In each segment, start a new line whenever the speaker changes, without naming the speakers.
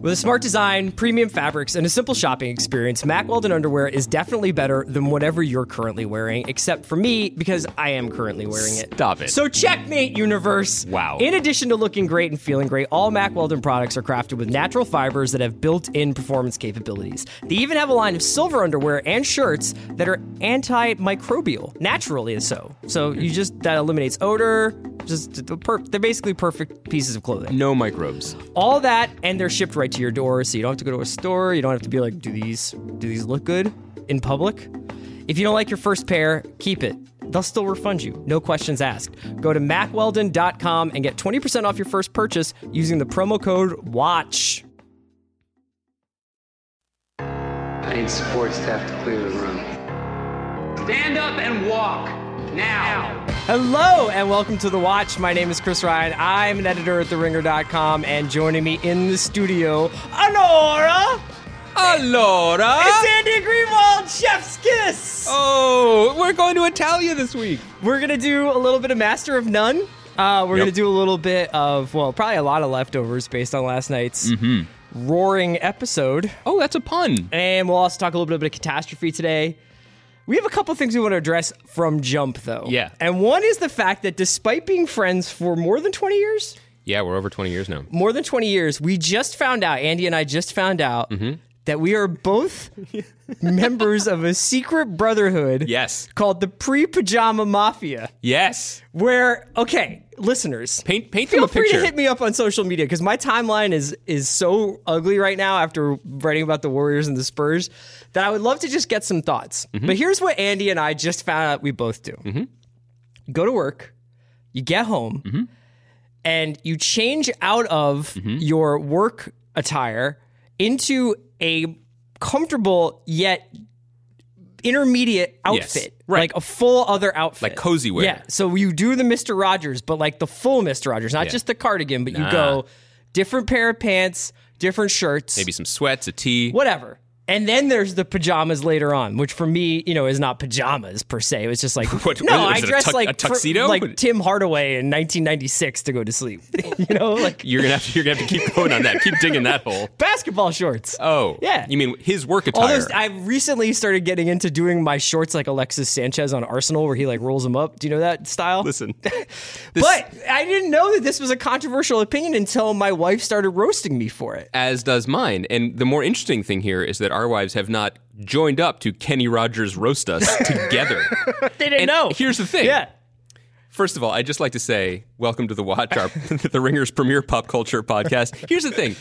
With a smart design, premium fabrics, and a simple shopping experience, Mack Weldon underwear is definitely better than whatever you're currently wearing, except for me, because I am currently wearing it.
Stop it.
So, checkmate, universe.
Wow.
In addition to looking great and feeling great, all Mack Weldon products are crafted with natural fibers that have built in performance capabilities. They even have a line of silver underwear and shirts that are antimicrobial, naturally so. So, you just, that eliminates odor. Just, they're basically perfect pieces of clothing
no microbes.
all that and they're shipped right to your door so you don't have to go to a store. You don't have to be like do these do these look good in public? If you don't like your first pair keep it. They'll still refund you. No questions asked. Go to mackweldon.com and get 20% off your first purchase using the promo code watch.
I need support staff to clear the room.
Stand up and walk. Now.
hello and welcome to the watch my name is chris ryan i'm an editor at theringer.com and joining me in the studio honora
Allora.
it's andy greenwald chef's kiss
Oh, we're going to Italia this week.
We're gonna do a little bit of Master of None. Uh, we're
Yep.
gonna do a little bit of well, probably a lot of leftovers based on last night's
Mm-hmm.
roaring episode,
Oh, that's a pun.
and we'll also talk a little bit of catastrophe today. We have a couple things we want to address from jump, though.
Yeah.
and one is the fact that despite being friends for more than twenty years,
Yeah, we're over 20 years now.
more than twenty years, we just found out. Andy and I just found out.
Mm-hmm.
That we are both members of a secret brotherhood
Yes.
called the Pre Pajama Mafia.
Yes.
Where okay, listeners,
Paint paint them
feel
a
free
picture.
to hit me up on social media because my timeline is is so ugly right now after writing about the Warriors and the Spurs that I would love to just get some thoughts.
Mm-hmm.
But here's what Andy and I just found out we both do: go to work, you get home,
Mm-hmm.
and you change out of your work attire into a comfortable yet intermediate outfit,
right.
like a full other outfit,
Like cozy wear.
Yeah, so you do the Mister Rogers, but like the full Mister Rogers, not
Yeah.
just the cardigan, but you go different pair of pants, different shirts,
Maybe some sweats, a tee.
whatever. And then there's the pajamas later on, which for me, you know, is not pajamas per se. It was just like
What-
no, I
is it, a
dressed
tux-
like
a tuxedo?
like Tim Hardaway in 1996 to go to sleep. you know, like
You're gonna have to you're gonna have to keep going on that. Keep digging that hole.
basketball shorts.
Oh.
Yeah.
You mean his work attire?
All those, I recently started getting into doing my shorts like Alexis Sanchez on Arsenal, where he like rolls them up. Do you know that style?
Listen. This,
But I didn't know that this was a controversial opinion until my wife started roasting me for it.
as does mine. And the more interesting thing here is that our wives have not joined up to Kenny Rogers roast us together.
They didn't
And
know.
here's the thing.
Yeah.
First of all, I'd just like to say, welcome to the Watch, our the Ringer's premier pop culture podcast. Here's the thing.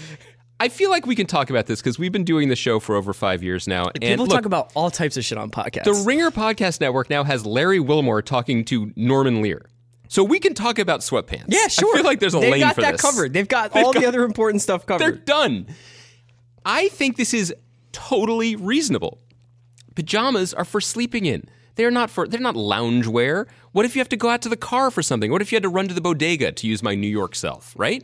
I feel like we can talk about this because we've been doing the show for over five years now. And
People
look,
talk about all types of shit on podcasts.
the Ringer Podcast Network now has Larry Wilmore talking to Norman Lear. So we can talk about sweatpants.
yeah, sure.
I feel like there's a
They've
lane
got
for
that covered. They've got
They've
all
got-
the other important stuff covered.
They're done. I think this is totally reasonable. Pajamas are for sleeping in. They're not for they're not lounge wear. What if you have to go out to the car for something? What if you had to run to the bodega to use my New York self, right?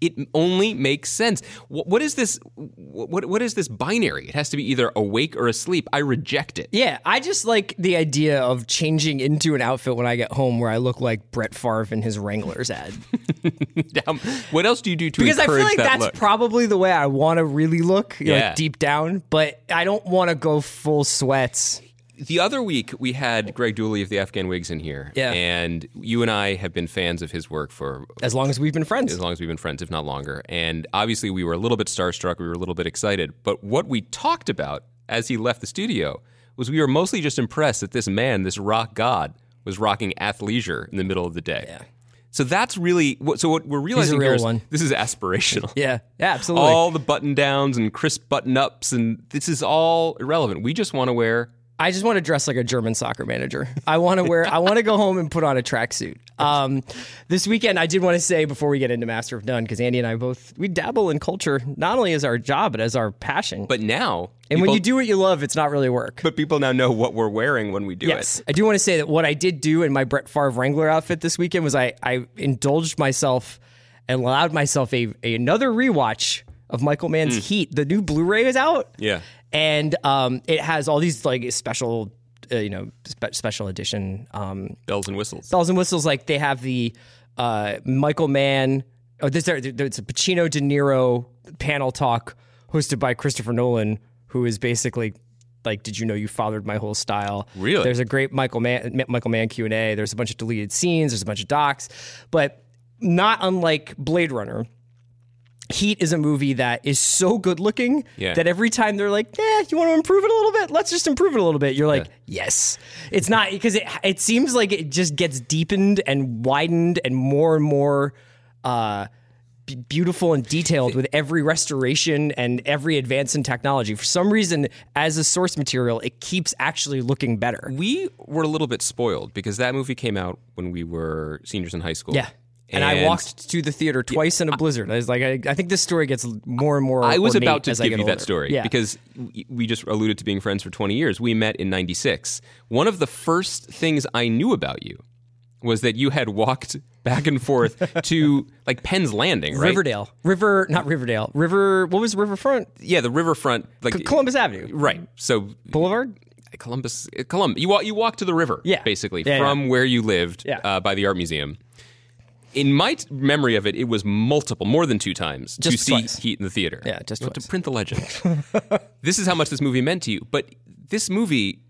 It only makes sense. What, what is this what, what is this binary? It has to be either awake or asleep. I reject it.
Yeah, I just like the idea of changing into an outfit when I get home where I look like Brett Favre in his Wranglers ad.
What else do you do to
Because I feel like
that
that's
look?
probably the way I want to really look, know,
Yeah.
like deep down. But I don't want to go full sweats.
The other week we had Greg Dulli of the Afghan Wigs in here.
Yeah.
And you and I have been fans of his work for
As long as we've been friends.
as long as we've been friends, if not longer. And obviously, we were a little bit starstruck. We were a little bit excited. But what we talked about as he left the studio was we were mostly just impressed that this man, this rock god, was rocking athleisure in the middle of the day.
Yeah.
So that's really. So what we're realizing
real
here is
one.
this is aspirational.
Yeah, yeah, absolutely.
All the button downs and crisp button ups, and this is all irrelevant. We just want to wear
I just want to dress like a German soccer manager. I want to wear. I want to go home and put on a tracksuit. Um, this weekend, I did want to say before we get into Master of None, because Andy and I both we dabble in culture not only as our job but as our passion.
But now,
and when you do what you love, it's not really work.
but people now know what we're wearing when we do
Yes,
it.
I do want to say that what I did do in my Brett Favre Wrangler outfit this weekend was I I indulged myself and allowed myself a, a another rewatch of Michael Mann's Heat. The new Blu-ray is out.
Yeah.
And um, it has all these like special, uh, you know, spe- special edition um,
Bells and whistles.
bells and whistles. Like they have the uh, Michael Mann oh, this it's a Pacino De Niro panel talk hosted by Christopher Nolan, who is basically like, "Did you know you fathered my whole style?"
Really?
There's a great Michael Mann, Michael Mann Q and A. There's a bunch of deleted scenes. There's a bunch of docs, but not unlike Blade Runner. Heat is a movie that is so good looking
Yeah.
that every time they're like, "Yeah, you want to improve it a little bit? Let's just improve it a little bit." You're like, "Yes." It's not because it it seems like it just gets deepened and widened and more and more uh, b- beautiful and detailed with every restoration and every advance in technology. For some reason, as a source material, it keeps actually looking better.
We were a little bit spoiled because that movie came out when we were seniors in high school.
Yeah. And, I walked to the theater twice in a blizzard. I was like, I, I think this story gets more and more.
I was about to give you that story
Yeah.
because we just alluded to being friends for 20 years. We met in 96. One of the first things I knew about you was that you had walked back and forth to like Penn's Landing, right?
Riverdale, River, not Riverdale, River. What was Riverfront?
Yeah, the riverfront like
Columbus Avenue,
Right. So
Boulevard.
Columbus Columbus you walk you walk to the river
Yeah.
basically
Yeah,
from where you lived
Yeah.
uh, by the art museum. In my t- memory of it, it was multiple, more than two times to
Just
see. Heat in the theater.
Yeah, just
to print the legend. this is how much this movie meant to you. But this movie,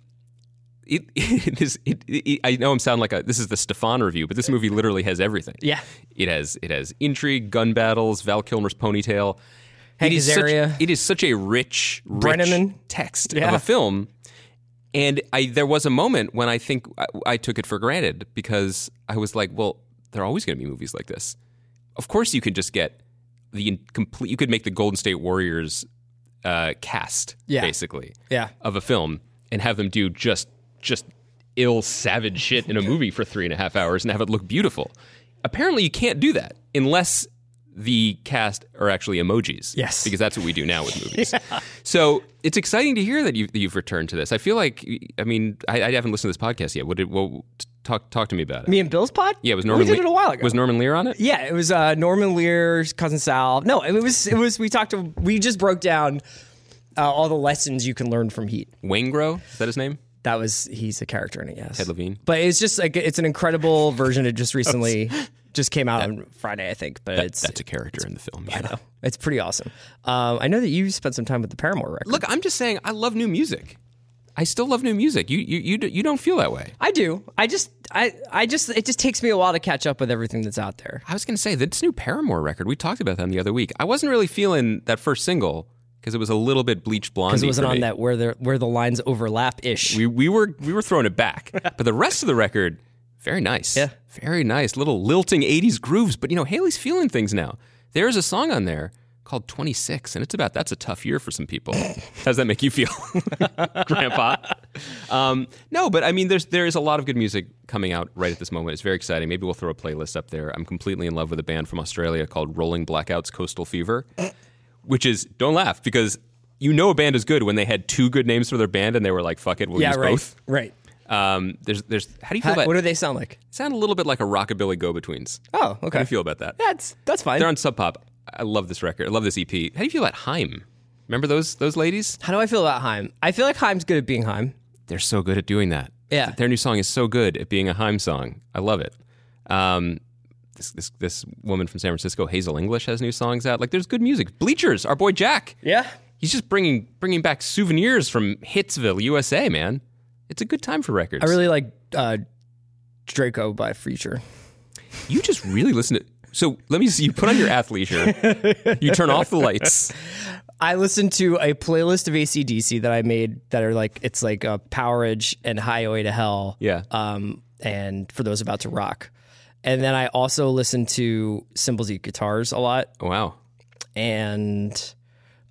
it, it is. It, it, I know I'm sounding like a. This is the Stefan review, but this movie literally has everything.
Yeah.
it has. It has intrigue, gun battles, Val Kilmer's ponytail.
Hank
it is such, it is such a rich, rich
Brenneman.
text
Yeah.
of a film. And I, there was a moment when I think I, I took it for granted because I was like, well, there are always going to be movies like this. Of course, you could just get the complete. You could make the Golden State Warriors uh, cast,
Yeah.
basically,
Yeah.
of a film, and have them do just just ill, savage shit in a movie for three and a half hours and have it look beautiful. Apparently, you can't do that unless the cast are actually emojis.
Yes.
because that's what we do now with movies. So it's exciting to hear that you've, you've returned to this. I feel like, I mean, I, I haven't listened to this podcast yet. What did what, talk talk to me about it?
Me and Bill's pod.
yeah, it was Norman
We did
Le-
it a while ago.
Was Norman Lear on it?
Yeah, it was uh, Norman Lear's cousin Sal. No, it was it was we talked to we just broke down uh, all the lessons you can learn from Heat.
Waingro is that his name?
That was he's a character in it, yes.
Ted Levine.
But it's just like it's an incredible version. It just recently just came out on Friday, I think. But it's
That's a character in the film.
I know. it's pretty awesome. Um, I know that you spent some time with the Paramore record.
Look, I'm just saying, I love new music. I still love new music. You you you, you don't feel that way.
I do. I just I I just it just takes me a while to catch up with everything that's out there.
I was going to say this new Paramore record. We talked about them the other week. I wasn't really feeling that first single because it was a little bit bleach blonde.
Because it wasn't on that where the where the lines overlap ish.
We we were we were throwing it back, but the rest of the record, very nice.
Yeah.
very nice. Little lilting '80s grooves. But you know, Haley's feeling things now. There's a song on there called 26, and it's about that's a tough year for some people. How does that make you feel, Grandpa? Um, no, but I mean, there's there is a lot of good music coming out right at this moment. It's very exciting. Maybe we'll throw a playlist up there. I'm completely in love with a band from Australia called Rolling Blackouts Coastal Fever, which is don't laugh because you know a band is good when they had two good names for their band and they were like, "Fuck it, we'll
yeah,
use
right.
both."
Right.
Um, there's there's how do you feel
How-
about?
what do they sound like?
sound a little bit like a rockabilly go-betweens.
Oh, okay.
How do you feel about that?
That's that's fine.
They're on Sub Pop. I love this record. I love this EP. How do you feel about Haim? Remember those those ladies?
How do I feel about Haim? I feel like Haim's good at being Haim.
They're so good at doing that.
Yeah.
Their new song is so good at being a Haim song. I love it. Um, this, this this woman from San Francisco, Hazel English, has new songs out. Like, there's good music. Bleachers, our boy Jack.
Yeah.
He's just bringing bringing back souvenirs from Hitsville, USA. Man, it's a good time for records.
I really like uh, Draco by Future.
You just really listen to. So let me see. You put on your athleisure. you turn off the lights.
I listened to a playlist of ACDC that I made that are like it's like a Powerage and Highway to Hell.
Yeah.
Um, and for those about to rock. And then I also listened to Cymbals Eat Guitars a lot.
Wow.
and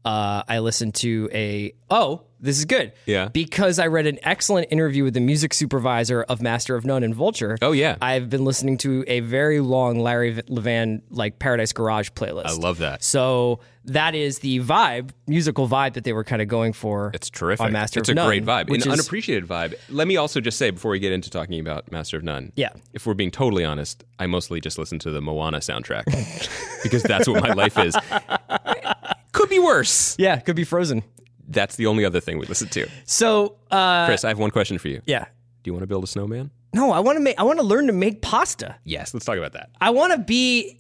uh, I listened to a oh this is good
Yeah.
because I read an excellent interview with the music supervisor of Master of None and Vulture.
Oh, yeah.
I've been listening to a very long Larry Levan like Paradise Garage playlist.
I love that.
So that is the vibe, musical vibe that they were kind of going for.
It's terrific.
On Master
it's
of
a
None,
great vibe, an
is-
unappreciated vibe. Let me also just say before we get into talking about Master of None.
Yeah.
If we're being totally honest, I mostly just listen to the Moana soundtrack because that's what my life is. Could be worse.
Yeah, could be Frozen.
That's the only other thing we listen to.
So uh,
Chris, I have one question for you.
yeah,
Do you want to build a snowman?
no, I want to make. I want to learn to make pasta.
Yes. Let's talk about that.
I want to be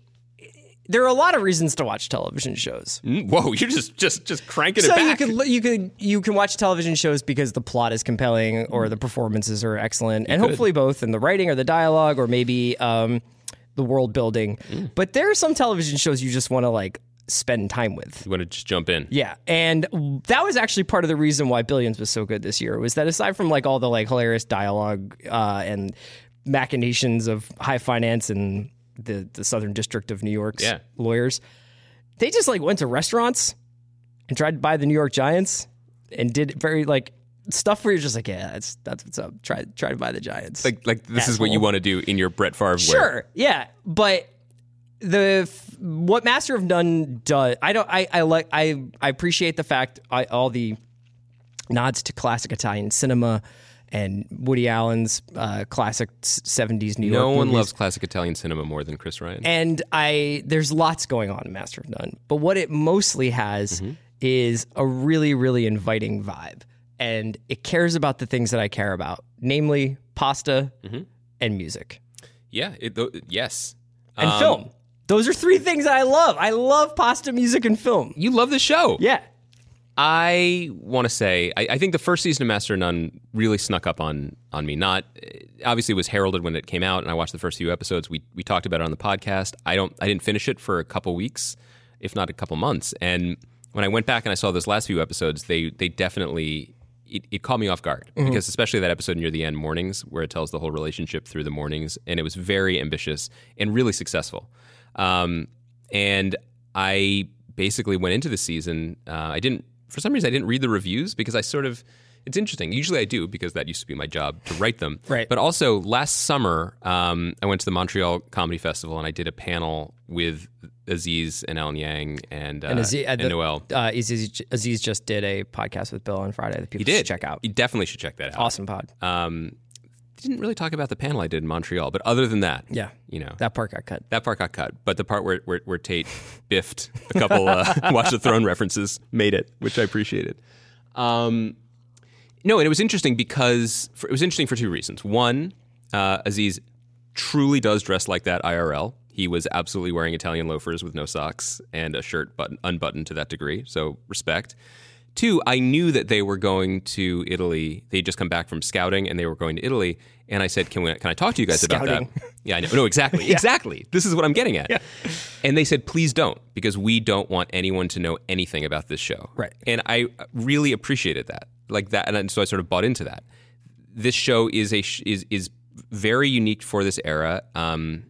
there are a lot of reasons to watch television shows.
Mm, Whoa, you're just just just cranking
So
it
you
back.
could you could you can watch television shows because the plot is compelling or the performances are excellent, and hopefully both in the writing or the dialogue or maybe um, the world building.
Mm.
But there are some television shows you just want to like spend time with.
you want to just jump in?
Yeah, and that was actually part of the reason why Billions was so good this year. Was that aside from like all the like hilarious dialogue uh, and machinations of high finance and the the Southern District of New York's
Yeah.
lawyers, they just like went to restaurants and tried to buy the New York Giants and did very like stuff where you're just like, yeah, that's that's what's up. Try try to buy the Giants.
Like like this is what you want to do in your Brett Favre.
Sure, yeah, but the f- what Master of None does, I don't, I, I like, I, I appreciate the fact I, all the nods to classic Italian cinema and Woody Allen's uh, classic '70s New York.
No one
movies.
loves classic Italian cinema more than Chris Ryan.
And I there's lots going on in Master of None, but what it mostly has
Mm-hmm.
is a really really inviting vibe, and it cares about the things that I care about, namely pasta
Mm-hmm.
and music
yeah, it, th- yes.
and
Um,
film. Those are three things that I love. I love pasta, music, and film.
You love the show.
Yeah.
I want to say I, I think the first season of Master of None really snuck up on on me. Not obviously it was heralded when it came out, and I watched the first few episodes. We we talked about it on the podcast. I don't I didn't finish it for a couple weeks, if not a couple months. And when I went back and I saw those last few episodes, they they definitely it, it caught me off guard mm-hmm. because especially that episode near the end, mornings, where it tells the whole relationship through the mornings, and it was very ambitious and really successful. Um, and I basically went into the season. Uh, I didn't, for some reason, I didn't read the reviews because I sort of. It's interesting. Usually I do because that used to be my job to write them.
Right.
But also last summer, um, I went to the Montreal Comedy Festival and I did a panel with Aziz and Alan Yang and, uh, and,
Aziz, uh, the-
Noel.
Uh, Aziz, Aziz just did a podcast with Bill on Friday that people should check out.
You definitely should check that out.
Awesome pod.
Um, didn't really talk about the panel I did in Montreal, but other than that,
Yeah.
you know,
That part got cut.
That part got cut, but the part where where, where Tate biffed a couple uh, Watch the Throne references made it, which I appreciated. Um, no, and it was interesting because for, it was interesting for two reasons. One, uh, Aziz truly does dress like that IRL. He was absolutely wearing Italian loafers with no socks and a shirt button, unbuttoned to that degree. So respect. Two, I knew that they were going to Italy. They'd just come back from scouting and they were going to Italy. And I said, "Can we? Can I talk to you guys about that?" Yeah, I know. No, exactly, exactly. This is what I'm getting at. And they said, "Please don't, because we don't want anyone to know anything about this show."
Right.
And I really appreciated that, like that, and so I sort of bought into that. This show is a sh- is is very unique for this era. Um,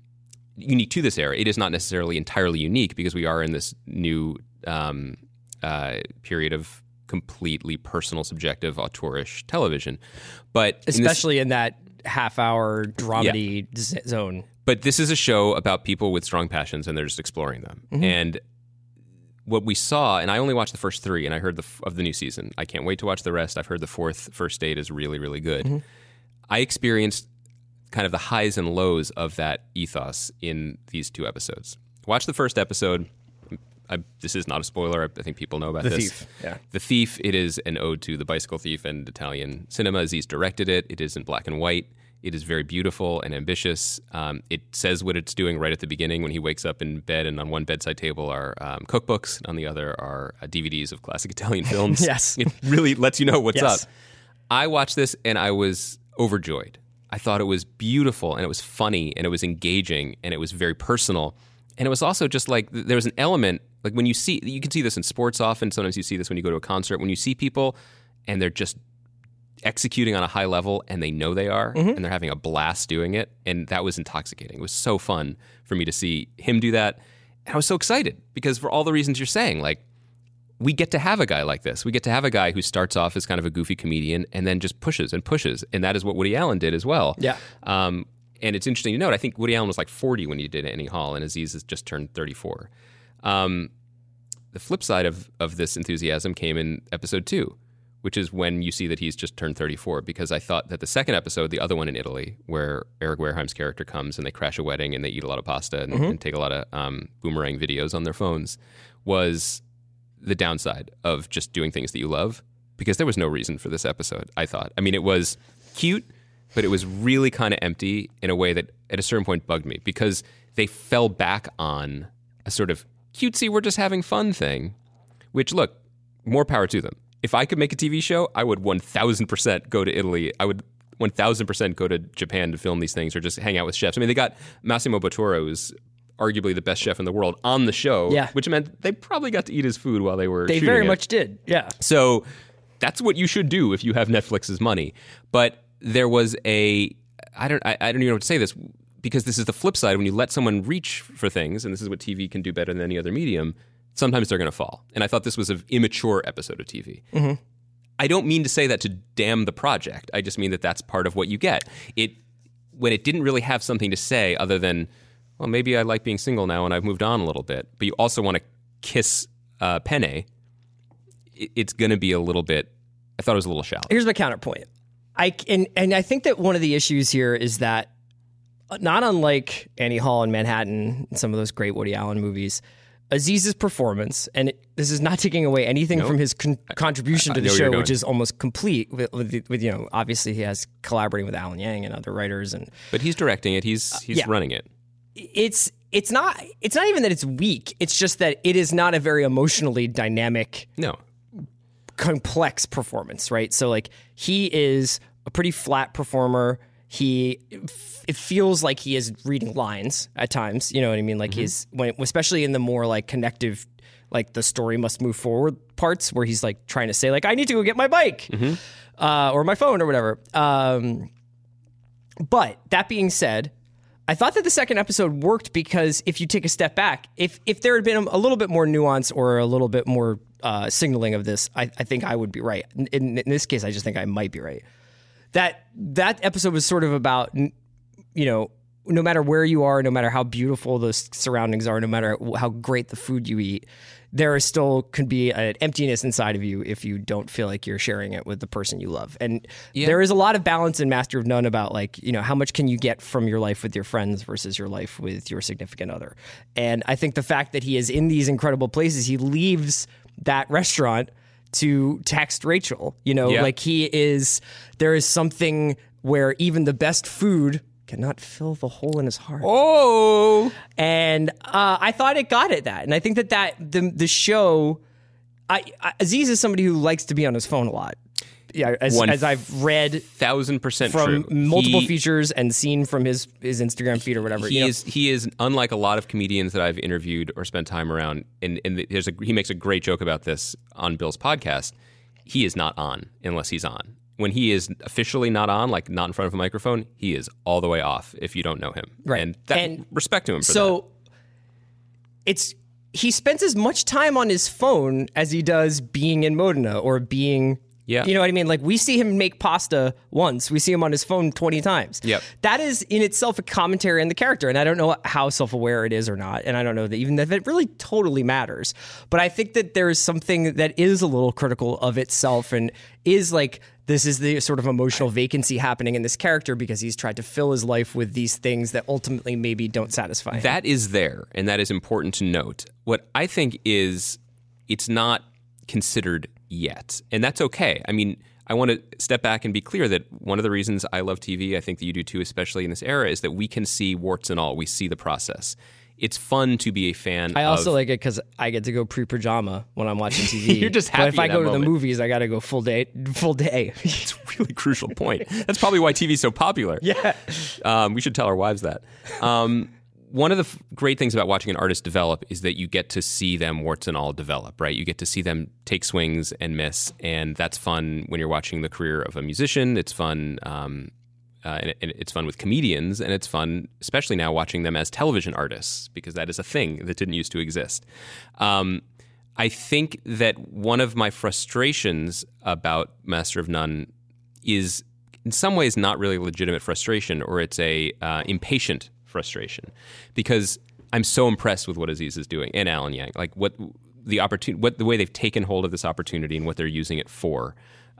unique to this era. It is not necessarily entirely unique because we are in this new um, uh, period of completely personal, subjective, auteurish television. But in this-
Especially in that half hour dramedy z- zone.
but this is a show about people with strong passions and they're just exploring them. Mm-hmm. And what we saw, and I only watched the first three, and I heard the f- of the new season. I can't wait to watch the rest. I've heard the fourth first date is really, really good. Mm-hmm. I experienced kind of the highs and lows of that ethos in these two episodes. Watch the first episode. I, this is not a spoiler. I, I think people know about
The
this.
Thief, yeah.
The Thief. It is an ode to the bicycle thief and Italian cinema. Aziz directed it. It is in black and white. It is very beautiful and ambitious. Um, it says what it's doing right at the beginning when he wakes up in bed, and on one bedside table are um, cookbooks, and on the other are uh, DVDs of classic Italian films.
Yes.
it really lets you know what's
Yes.
up. I watched this and I was overjoyed. I thought it was beautiful and it was funny and it was engaging and it was very personal. And it was also just like there was an element like when you see you can see this in sports often. Sometimes you see this when you go to a concert when you see people and they're just executing on a high level and they know they are and they're having a blast doing it and that was intoxicating. It was so fun for me to see him do that. And I was so excited because for all the reasons you're saying like we get to have a guy like this. We get to have a guy who starts off as kind of a goofy comedian and then just pushes and pushes. And that is what Woody Allen did as well.
Yeah.
Um, and it's interesting to note, I think Woody Allen was like 40 when he did Annie Hall, and Aziz has just turned 34. Um, the flip side of, of this enthusiasm came in episode two, which is when you see that he's just turned 34. Because I thought that the second episode, the other one in Italy, where Eric Wareheim's character comes and they crash a wedding and they eat a lot of pasta and, and take a lot of um, boomerang videos on their phones, was the downside of just doing things that you love because there was no reason for this episode, I thought. I mean, it was cute, but it was really kind of empty in a way that at a certain point bugged me because they fell back on a sort of cutesy, we're just having fun thing, which look, more power to them. If I could make a TV show, I would 1000% go to Italy. I would 1000% go to Japan to film these things or just hang out with chefs. I mean, they got Massimo Bottura, who's arguably the best chef in the world, on the show,
Yeah.
which meant they probably got to eat his food while they were
They very
it.
much did. Yeah.
So that's what you should do if you have Netflix's money. But there was a I don't I, I don't even know what to say this because this is the flip side when you let someone reach for things and this is what TV can do better than any other medium. Sometimes they're going to fall, and I thought this was an immature episode of TV. I don't mean to say that to damn the project. I just mean that that's part of what you get. It when it didn't really have something to say other than, well, maybe I like being single now and I've moved on a little bit. But you also want to kiss uh, Penne. it- It's going to be a little bit. I thought it was a little shallow.
Here's my counterpoint. I and and I think that one of the issues here is that not unlike Annie Hall in Manhattan, some of those great Woody Allen movies, Aziz's performance, and it, this is not taking away anything from his con- contribution to
I
the
know where you're
show, which is almost complete. With, with, with you know, obviously he has collaborating with Alan Yang and other writers, and
But he's directing it. He's uh, he's
yeah.
running it.
it's it's not it's not even that it's weak. It's just that it is not a very emotionally dynamic
No,
complex performance, right? So like he is a pretty flat performer. He it feels like he is reading lines at times. You know what I mean? Like he's when especially in the more like connective, like the story must move forward parts where he's like trying to say like I need to go get my bike uh, or my phone or whatever. Um, but that being said, I thought that the second episode worked because if you take a step back, if if there had been a little bit more nuance or a little bit more uh, signaling of this, I, I think I would be right. In, in this case, I just think I might be right. That that episode was sort of about, you know, no matter where you are, no matter how beautiful the surroundings are, no matter how great the food you eat, there is still could be an emptiness inside of you if you don't feel like you're sharing it with the person you love. And there is a lot of balance in Master of None about like, you know, how much can you get from your life with your friends versus your life with your significant other. And I think the fact that he is in these incredible places, he leaves that restaurant to text Rachel. You know,
Yeah.
like he is there is something where even the best food cannot fill the hole in his heart
Oh,
and uh, I thought it got at that, and I think that that the the show, I, I Aziz is somebody who likes to be on his phone a lot. Yeah, as, as I've read
thousand percent
from
true.
multiple
He-
features and seen from his his Instagram feed or whatever.
He
you know?
is he is unlike a lot of comedians that I've interviewed or spent time around. And, and there's a he makes a great joke about this on Bill's podcast. He is not on unless he's on. When he is officially not on, like not in front of a microphone, he is all the way off. If you don't know him,
Right.
And, that,
And
respect to him for that.
so it's he spends as much time on his phone as he does being in Modena or being
Yeah.
you know what I mean like we see him make pasta once we see him on his phone 20 times
Yep.
that is in itself a commentary on the character and I don't know how self-aware it is or not and I don't know that even that it really totally matters but I think that there is something that is a little critical of itself and is like this is the sort of emotional vacancy happening in this character because he's tried to fill his life with these things that ultimately maybe don't satisfy him.
That is there, and that is important to note. What I think is it's not considered yet, and that's okay. I mean, I want to step back and be clear that one of the reasons I love TV, I think that you do too, especially in this era, is that we can see warts and all. We see the process. It's fun to be a fan.
I also
of,
like it because I get to go pre-pajama when I'm watching TV.
You're just
But
happy
if I go
that
to the movies, I got to go full day. Full day.
It's a really crucial point. That's probably why TV's so popular.
yeah.
Um, we should tell our wives that. Um, one of the f- great things about watching an artist develop is that you get to see them warts and all develop, right? You get to see them take swings and miss, and that's fun when you're watching the career of a musician. It's fun. Um, uh, and, and it's fun with comedians, and it's fun, especially now, watching them as television artists because that is a thing that didn't used to exist. Um, I think that one of my frustrations about Master of None is in some ways not really a legitimate frustration or it's a uh, impatient frustration because I'm so impressed with what Aziz is doing and Alan Yang like what the opportunity what the way they've taken hold of this opportunity and what they're using it for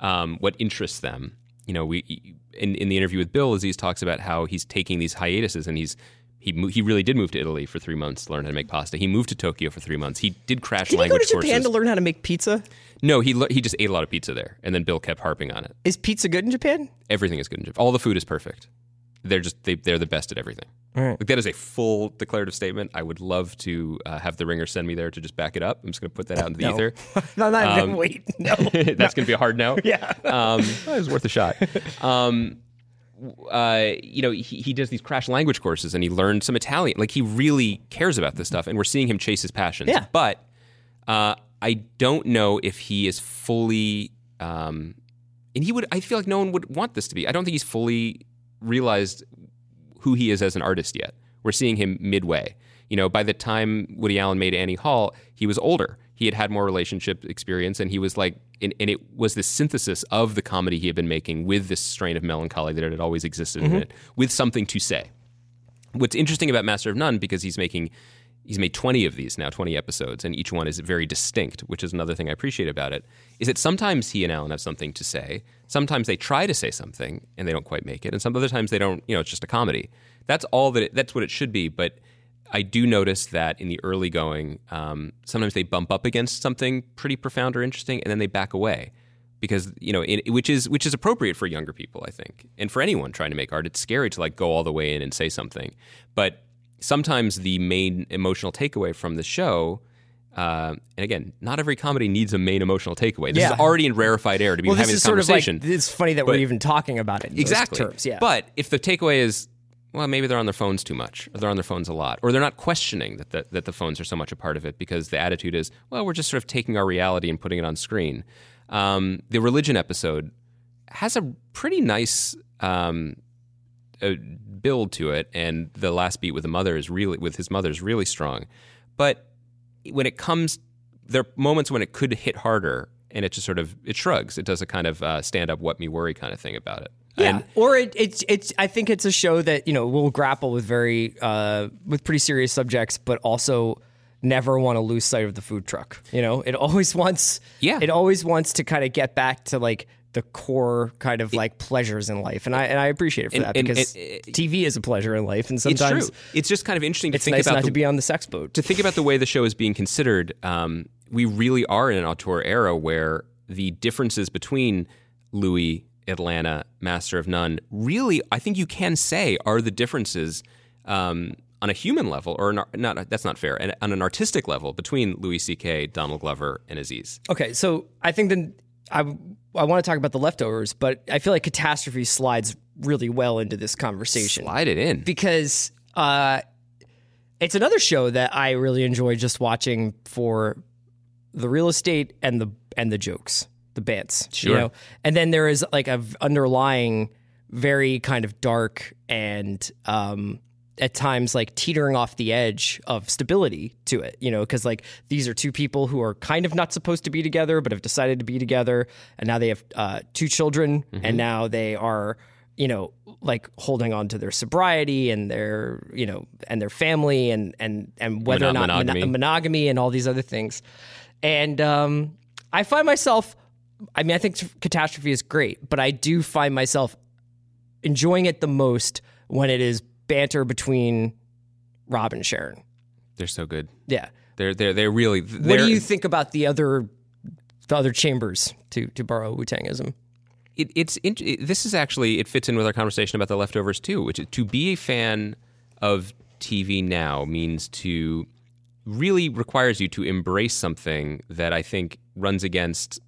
um, what interests them you know we in, in the interview with Bill Aziz talks about how he's taking these hiatuses and he's he, mo- he really did move to Italy for three months to learn how to make pasta. He moved to Tokyo for three months. He did crash
Did he go
language
to Japan
courses.
to learn how to make pizza?
no, he le- he just ate a lot of pizza there, and then Bill kept harping on it.
Is pizza good in Japan?
Everything is good in Japan. All the food is perfect. They're just they, they're the best at everything.
right.
Like that is a full declarative statement. I would love to uh, have the ringer send me there to just back it up. I'm just going to put that out into the
No.
ether.
no, not
Um,
wait. No.
That's going to be a hard no.
Yeah.
Um, well, it was worth a shot. Um, uh, you know, he, he does these crash language courses and he learned some Italian. Like he really cares about this stuff, and we're seeing him chase his passions.
Yeah.
But uh, I don't know if he is fully. Um, and he would. I feel like no one would want this to be. I don't think he's fully realized who he is as an artist yet. We're seeing him midway. You know, by the time Woody Allen made Annie Hall, he was older. He had had more relationship experience, and he was like, and, and it was the synthesis of the comedy he had been making with this strain of melancholy that had always existed in mm-hmm. it, with something to say. What's interesting about Master of None, because he's making, he's made 20 of these now, 20 episodes, and each one is very distinct, which is another thing I appreciate about it, is that sometimes he and alan have something to say. Sometimes they try to say something and they don't quite make it, and some other times they don't. You know, it's just a comedy. That's all that. It, that's what it should be. But I do notice that in the early going, um, sometimes they bump up against something pretty profound or interesting, and then they back away because you know, which is which is appropriate for younger people, I think, and for anyone trying to make art. It's scary to like go all the way in and say something, but sometimes the main emotional takeaway from the show. Uh, and again, not every comedy needs a main emotional takeaway. This
Yeah.
is already in rarefied air to be
well,
having
is
this
sort of like
conversation.
it's funny that
But-
we're even talking about it
exactly.
terms. Yeah.
But if the takeaway is, well, maybe they're on their phones too much, or they're on their phones a lot, or they're not questioning that the, that the phones are so much a part of it because the attitude is, well, we're just sort of taking our reality and putting it on screen. Um, the religion episode has a pretty nice um, uh, build to it, and the last beat with the mother is really with his mother is really strong. But when it comes, there are moments when it could hit harder, and it just sort of it shrugs. It does a kind of uh, stand up, what me worry kind of thing about it.
Yeah,
And
or it, it's it's. I think it's a show that you know will grapple with very uh, with pretty serious subjects, but also never want to lose sight of the food truck. You know, it always wants.
Yeah.
it always wants to kind of get back to like the core kind of like pleasures in life, and I and I appreciate it for
And-
that
and-
because
and-
TV is a pleasure in life, and
it's
sometimes
true. It's just kind of interesting to
it's
think
nice
about
not
the,
to be on the sex boat.
to think about the way the show is being considered. Um, we really are in an auteur era where the differences between Louis, Atlanta, Master of None, really, I think you can say are the differences um, on a human level, or an, not. That's not fair. And on an artistic level, between Louis C.K., Donald Glover, and Aziz.
Okay, so I think then I I want to talk about the leftovers, but I feel like catastrophe slides really well into this conversation.
Slide it in.
because uh, it's another show that I really enjoy just watching for the real estate and the and the jokes, the bants.
Sure.
You know? And then there is like a underlying, very kind of dark and um, at times like teetering off the edge of stability to it. You know, because like these are two people who are kind of not supposed to be together, but have decided to be together, and now they have uh, two children, and now they are you know like holding on to their sobriety and their you know and their family and and and whether
Mono-
or not mono-
monogamy.
monogamy and all these other things and um i find myself i mean i think catastrophe is great but i do find myself enjoying it the most when it is banter between rob and sharon
They're so good.
yeah
They're they're they're really.
what
they're-
do you think about the other the other chambers to to borrow wu-tangism
it, it's it, this is actually it fits in with our conversation about the leftovers too, which is to be a fan of TV now means to really requires you to embrace something that I think runs against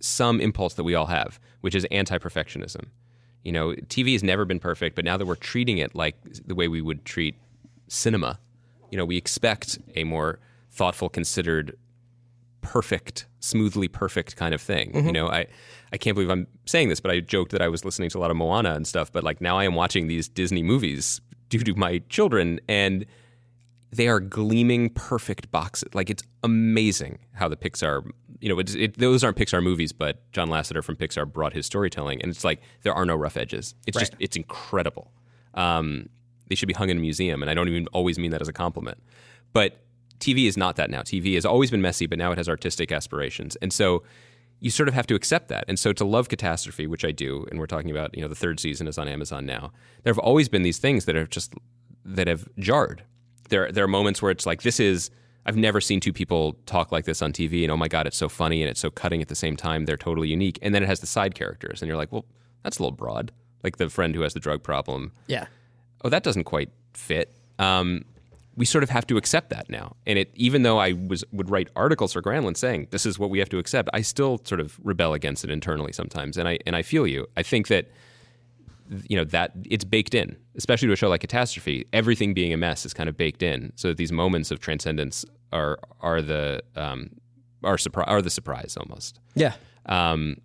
some impulse that we all have, which is anti-perfectionism. You know, TV has never been perfect, but now that we're treating it like the way we would treat cinema, you know, we expect a more thoughtful, considered perfect, smoothly perfect kind of thing. You mm-hmm. know, I I can't believe I'm saying this, but I joked that I was listening to a lot of Moana and stuff, but like now I am watching these Disney movies due to my children and they are gleaming perfect boxes. Like it's amazing how the Pixar, you know, it's, it, those aren't Pixar movies, but John Lasseter from Pixar brought his storytelling, and it's like there are no rough edges. It's just it's incredible. Um, they should be hung in a museum, and I don't even always mean that as a compliment. But TV is not that now. TV has always been messy, but now it has artistic aspirations, and so you sort of have to accept that. And so to love catastrophe, which I do, and we're talking about, you know, the third season is on Amazon now. There have always been these things that have just that have jarred. There there are moments where it's like this is I've never seen two people talk like this on TV, and oh my god, it's so funny and it's so cutting at the same time. They're totally unique. And then it has the side characters, and you're like, well, that's a little broad. like the friend who has the drug problem.
Yeah.
Oh, that doesn't quite fit. Um, we sort of have to accept that now. And it, even though I was would write articles for Grantland saying this is what we have to accept, I still sort of rebel against it internally sometimes. And I and I feel you. I think that you know that it's baked in, especially to a show like Catastrophe. Everything being a mess is kind of baked in, so that these moments of transcendence are are the um, are surprise are the surprise almost.
Yeah.
Um,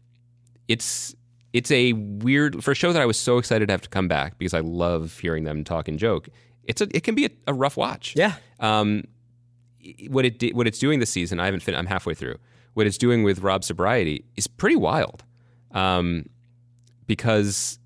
it's it's a weird for a show that I was so excited to have to come back because I love hearing them talk and joke. It's a it can be a, a rough watch.
Yeah.
Um, what it di- what it's doing this season, I haven't fin- I'm halfway through. What it's doing with Rob Sobriety is pretty wild, um, because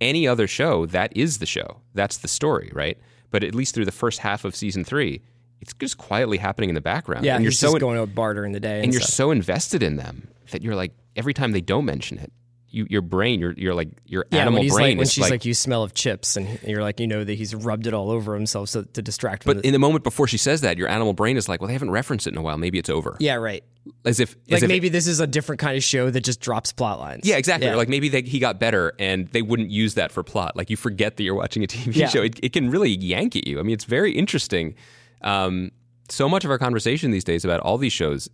any other show that is the show, that's the story, right? But at least through the first half of season three, it's just quietly happening in the background.
Yeah.
and you're so
just
in-
going to a bar during the day. And,
and you're so invested in them that you're like every time they don't mention it, you, your brain, your you're like your
yeah,
animal
when he's
brain
like, when she's
like,
like, "You smell of chips," and you're like, you know that he's rubbed it all over himself so to distract.
But
the,
in the moment before she says that, your animal brain is like, well, they haven't referenced it in a while. Maybe it's over.
yeah, right.
As if as
Like
if-
maybe this is a different kind of show that just drops plot lines.
Yeah, exactly.
Yeah.
Or like maybe they, he got better and they wouldn't use that for plot. Like you forget that you're watching a TV
Yeah.
show. It, it can really yank at you. I mean, it's very interesting. Um, so much of our conversation these days about all these shows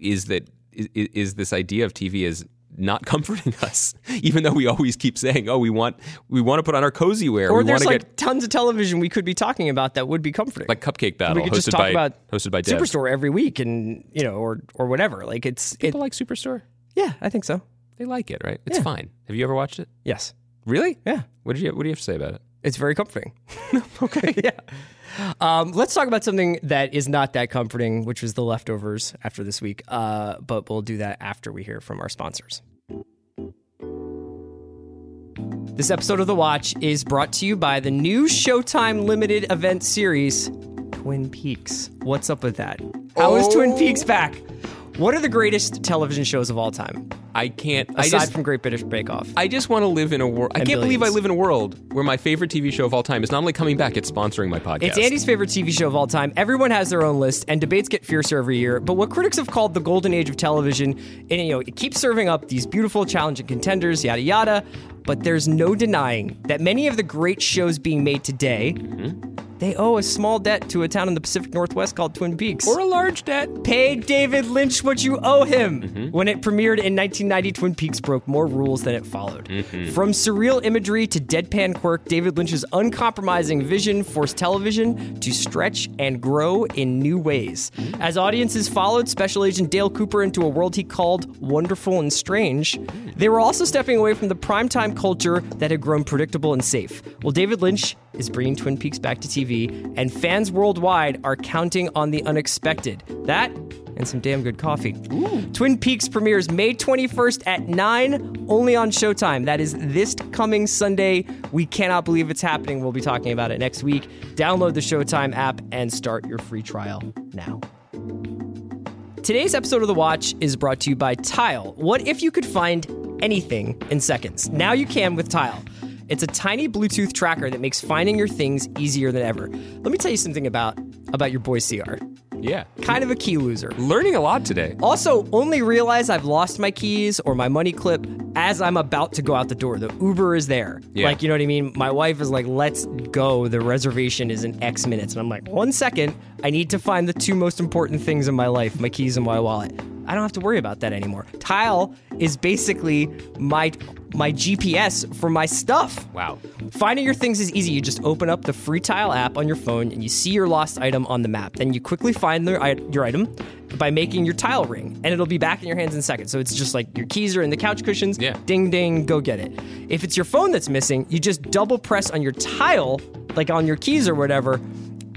is that is, is this idea of TV is not comforting us, even though we always keep saying, "Oh, we want we want to put on our cozy wear.
or
we
there's like
get
tons of television we could be talking about that would be comforting.
like Cupcake Battle
we could
hosted
just talk
by
about
hosted by Deb.
Superstore every week, and you know, or or whatever. Like it's it.
People like Superstore.
Yeah, I think so.
They like it, right? It's
Yeah.
fine. Have you ever watched it?
Yes.
Really?
Yeah.
What do you What do you have to say about it?
It's very comforting. okay. yeah. Um, let's talk about something that is not that comforting, which was the leftovers after this week. Uh, but we'll do that after we hear from our sponsors. This episode of The Watch is brought to you by the new Showtime limited event series, Twin Peaks. What's up with that? How is Twin Peaks back? What are the greatest television shows of all time,
I can't. I
aside
just,
from Great British Bake Off?
I just want to live in a world. I can't believe I live in a world where my favorite TV show of all time is not only coming back, it's sponsoring my podcast.
It's Andy's favorite TV show of all time. Everyone has their own list, and debates get fiercer every year. But what critics have called the golden age of television, and you know, it keeps serving up these beautiful, challenging contenders, yada yada. But there's no denying that many of the great shows being made today, they owe a small debt to a town in the Pacific Northwest called Twin Peaks.
or a large debt.
Pay David Lynch what you owe him. Mm-hmm. When it premiered in 1990, Twin Peaks broke more rules than it followed. Mm-hmm. From surreal imagery to deadpan quirk, David Lynch's uncompromising vision forced television to stretch and grow in new ways. Mm. As audiences followed Special Agent Dale Cooper into a world he called wonderful and strange, mm. they were also stepping away from the primetime culture that had grown predictable and safe. Well, David Lynch is bringing Twin Peaks back to TV, and fans worldwide are counting on the unexpected. That and some damn good coffee. Twin Peaks premieres May 21st at 9, only on Showtime. That is this coming Sunday. We cannot believe it's happening. We'll be talking about it next week. Download the Showtime app and start your free trial now. Today's episode of The Watch is brought to you by Tile. What if you could find anything in seconds? Now you can with Tile. It's a tiny Bluetooth tracker that makes finding your things easier than ever. Let me tell you something about about your boy CR.
Yeah.
Kind of a key loser.
Learning a lot today.
Also, only realize I've lost my keys or my money clip as I'm about to go out the door. The Uber is there.
Yeah.
Like, you know what I mean? My wife is like, let's go. The reservation is in X minutes. And I'm like, one second. I need to find the two most important things in my life my keys and my wallet. I don't have to worry about that anymore. Tile is basically my my GPS for my stuff.
Wow.
Finding your things is easy. You just open up the free Tile app on your phone and you see your lost item on the map. Then you quickly find the, your item by making your tile ring, and it'll be back in your hands in seconds. So it's just like your keys are in the couch cushions.
Yeah.
Ding ding, go get it. If it's your phone that's missing, you just double press on your tile, like on your keys or whatever,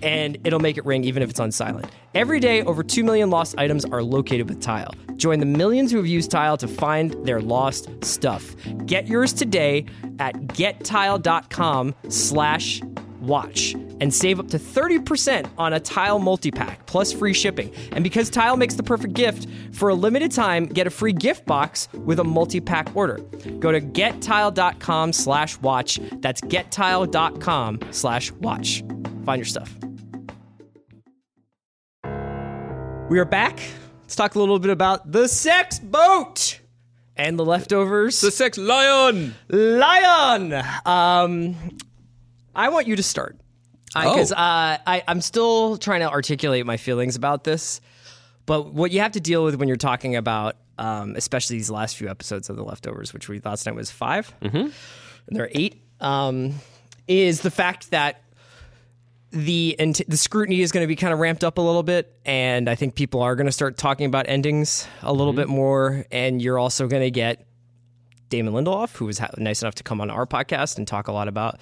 and it'll make it ring even if it's on silent. Every day, over 2 million lost items are located with Tile. Join the millions who have used Tile to find their lost stuff. Get yours today at gettile.com slash watch and save up to 30% on a Tile multi-pack plus free shipping. And because Tile makes the perfect gift, for a limited time, get a free gift box with a multi-pack order. Go to gettile.com slash watch. That's gettile.com slash watch. Find your stuff. We are back. Let's talk a little bit about the sex boat. and the leftovers.
The sex lion.
Lion. Um, I want you to start because
Oh.
uh, I I'm still trying to articulate my feelings about this. But what you have to deal with when you're talking about, um, especially these last few episodes of the leftovers, which we last night was 5 mm-hmm. and there are eight, um, is the fact that the and the scrutiny is going to be kind of ramped up a little bit, and I think people are going to start talking about endings a little bit more, and you're also going to get Damon Lindelof, who was ha- nice enough to come on our podcast and talk a lot about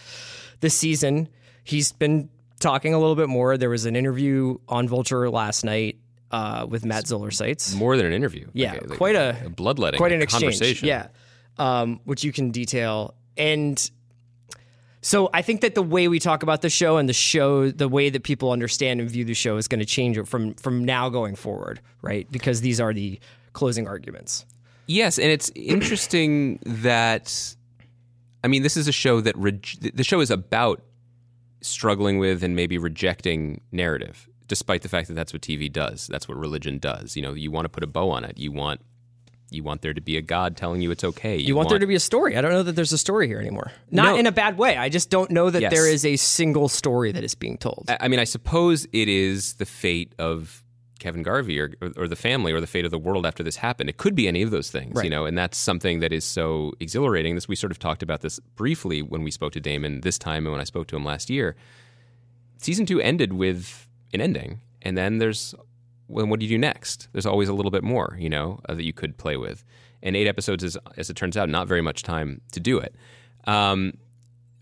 this season. He's been talking a little bit more. There was an interview on Vulture last night uh, with Matt Zoller Seitz.
More than an interview.
Yeah,
Like a- like
quite a,
a bloodletting,
quite an exchange. Yeah, um, which you can detail. And so I think that the way we talk about the show and the show, the way that people understand and view the show, is going to change from from now going forward, right? Because these are the closing arguments.
Yes, and it's interesting that I mean, this is a show that re- the show is about struggling with and maybe rejecting narrative, despite the fact that that's what TV does. That's what religion does. You know, you want to put a bow on it. You want you want there to be a God telling you it's okay.
You want there to be a story. I don't know that there's a story here anymore. Not
No.
in a bad way. I just don't know that
Yes.
there is a single story that is being told.
I mean, I suppose it is the fate of Kevin Garvey or, or the family or the fate of the world after this happened. It could be any of those things, you know, and that's something that is so exhilarating. This we sort of talked about this briefly when we spoke to Damon this time and when I spoke to him last year. Season two ended with an ending, and then there's well, what do you do next? There's always a little bit more, you know, uh, that you could play with. And eight episodes is, as it turns out, not very much time to do it. Um,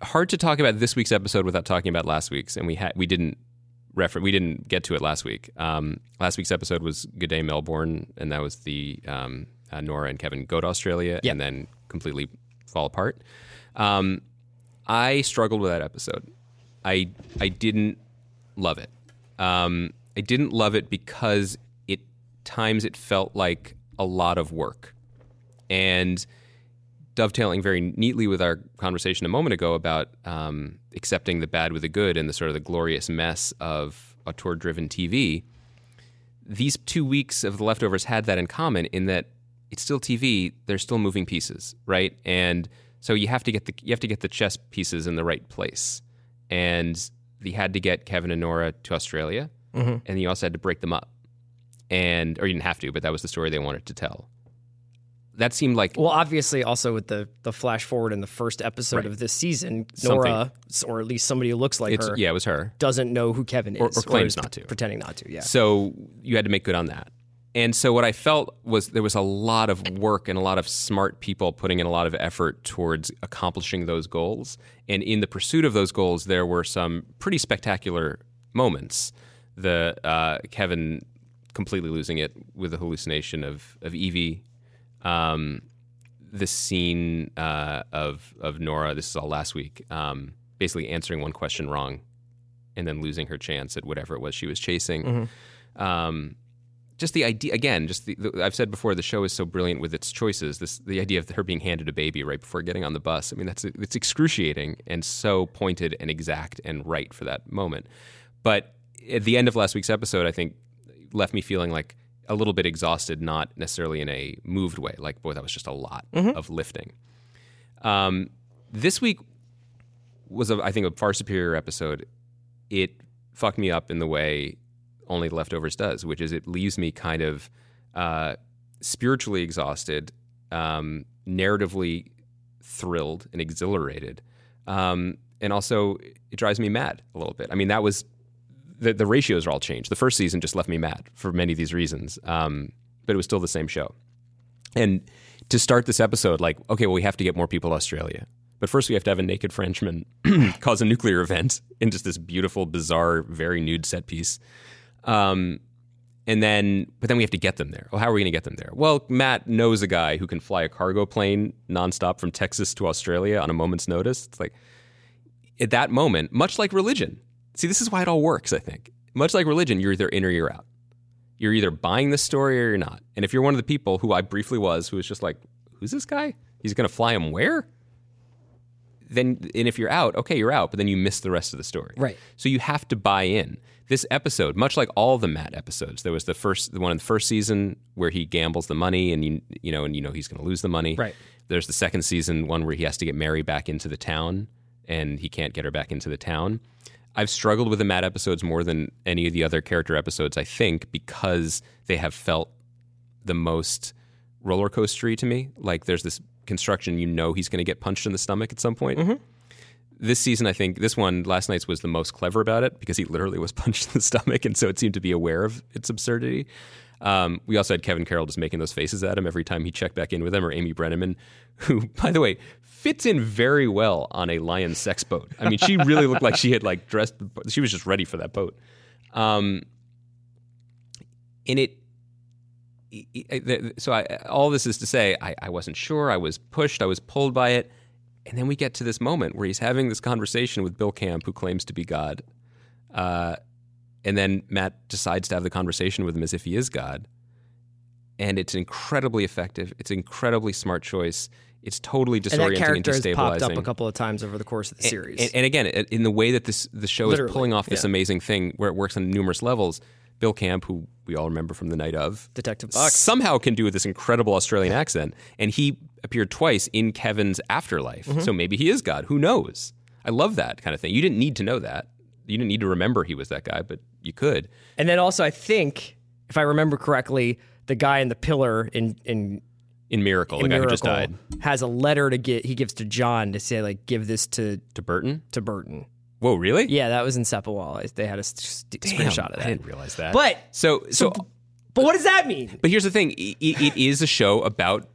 hard to talk about this week's episode without talking about last week's, and we had we didn't refer we didn't get to it last week. Um, last week's episode was Good Day Melbourne, and that was the um, uh, Nora and Kevin go to Australia
Yep.
and then completely fall apart. Um, I struggled with that episode. I I didn't love it. Um, I didn't love it because it times it felt like a lot of work, and dovetailing very neatly with our conversation a moment ago about um, accepting the bad with the good and the sort of the glorious mess of auteur-driven TV. These two weeks of the leftovers had that in common in that it's still TV. There's still moving pieces, right? And so you have to get the you have to get the chess pieces in the right place. And you had to get Kevin and Nora to Australia, Mm-hmm. and you also had to break them up. And or you didn't have to, but that was the story they wanted to tell. That seemed like
Well, obviously, also with the the flash forward in the first episode
Right.
of this season,
Something.
Nora, or at least somebody who looks like
it's
her,
yeah, it was her.
doesn't know who Kevin is,
or claims
is
not to.
pretending not to. Yeah,
So you had to make good on that. And so what I felt was there was a lot of work and a lot of smart people putting in a lot of effort towards accomplishing those goals. And in the pursuit of those goals, there were some pretty spectacular moments. The uh, Kevin completely losing it with the hallucination of of Evie. Um, the scene uh, of of Nora. This is all last week. Um, basically answering one question wrong, and then losing her chance at whatever it was she was chasing. Um, just the idea again. Just the, the, I've said before, the show is so brilliant with its choices. This the idea of her being handed a baby right before getting on the bus. I mean, that's it's excruciating and so pointed and exact and right for that moment. But at the end of last week's episode, I think left me feeling like a little bit exhausted, not necessarily in a moved way. Like, boy, that was just a lot of lifting. Um, this week was, a, I think, a far superior episode. It fucked me up in the way only The leftovers does, which is it leaves me kind of uh, spiritually exhausted, um, narratively thrilled and exhilarated, um, and also it drives me mad a little bit. I mean, that was the, the ratios are all changed. The first season just left me mad for many of these reasons, um, but it was still the same show. And to start this episode, like, okay, well, we have to get more people to Australia. But first, we have to have a naked Frenchman cause a nuclear event in just this beautiful, bizarre, very nude set piece. Um, and then, but then we have to get them there. Well, how are we going to get them there? Well, Matt knows a guy who can fly a cargo plane nonstop from Texas to Australia on a moment's notice. It's like, at that moment, much like religion, see, this is why it all works, I think. Much like religion, you're either in or you're out. You're either buying the story or you're not. And if you're one of the people who I briefly was, who was just like, who's this guy? He's going to fly him where? then and if you're out, okay, you're out, but then you miss the rest of the story.
Right.
So you have to buy in. This episode, much like all the Matt episodes, there was the first the one in the first season where he gambles the money and you you know and you know he's going to lose the money.
Right.
There's the second season one where he has to get Mary back into the town and he can't get her back into the town. I've struggled with the Matt episodes more than any of the other character episodes, I think, because they have felt the most roller coastery to me. Like there's this construction, you know, he's going to get punched in the stomach at some point. This season, I think this one last night's was the most clever about it because he literally was punched in the stomach, and so it seemed to be aware of its absurdity. Um, we also had Kevin Carroll just making those faces at him every time he checked back in with him, or Amy Brenneman, who, by the way, fits in very well on a lion sex boat. I mean, she really looked like she had like dressed. She was just ready for that boat. Um, and it so I, all this is to say I, I wasn't sure i was pushed i was pulled by it and then we get to this moment where he's having this conversation with bill camp who claims to be god uh, and then matt decides to have the conversation with him as if he is god and it's incredibly effective it's an incredibly smart choice it's totally
And that
disorienting and
character has popped up a couple of times over the course of the series.
and, and again, in the way that this the show
Literally,
is pulling off this
yeah.
amazing thing where it works on numerous levels, Bill Camp, who we all remember from the night of,
Detective Buck.
somehow can do with this incredible Australian accent, and he appeared twice in Kevin's afterlife.
Mm-hmm.
So maybe he is God. Who knows? I love that kind of thing. You didn't need to know that. You didn't need to remember he was that guy, but you could.
And then also, I think, if I remember correctly, the guy in the pillar in in,
In Miracle,
in
the guy
Miracle
who just died,
has a letter to get. He gives to John to say like, give this to
to Burton.
to Burton.
Whoa, really?
Yeah, that was in Sepawal. They had a st-
Damn,
screenshot of that.
I didn't realize that.
But
so so
but what does that mean?
But here's the thing it, it is a show about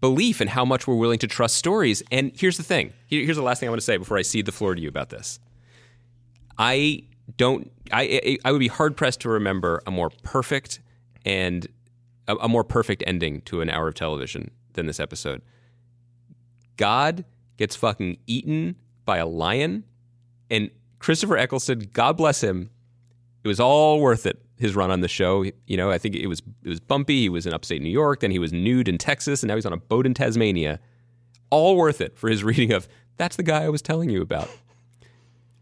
belief and how much we're willing to trust stories. And here's the thing Here- here's the last thing I want to say before I cede the floor to you about this. I don't, I, I, I would be hard pressed to remember a more perfect and a, a more perfect ending to an hour of television than this episode. God gets fucking eaten by a lion, and Christopher Eccleston, God bless him, it was all worth it. His run on the show, you know, I think it was it was bumpy. He was in upstate New York, then he was nude in Texas, and now he's on a boat in Tasmania. All worth it for his reading of "That's the guy I was telling you about."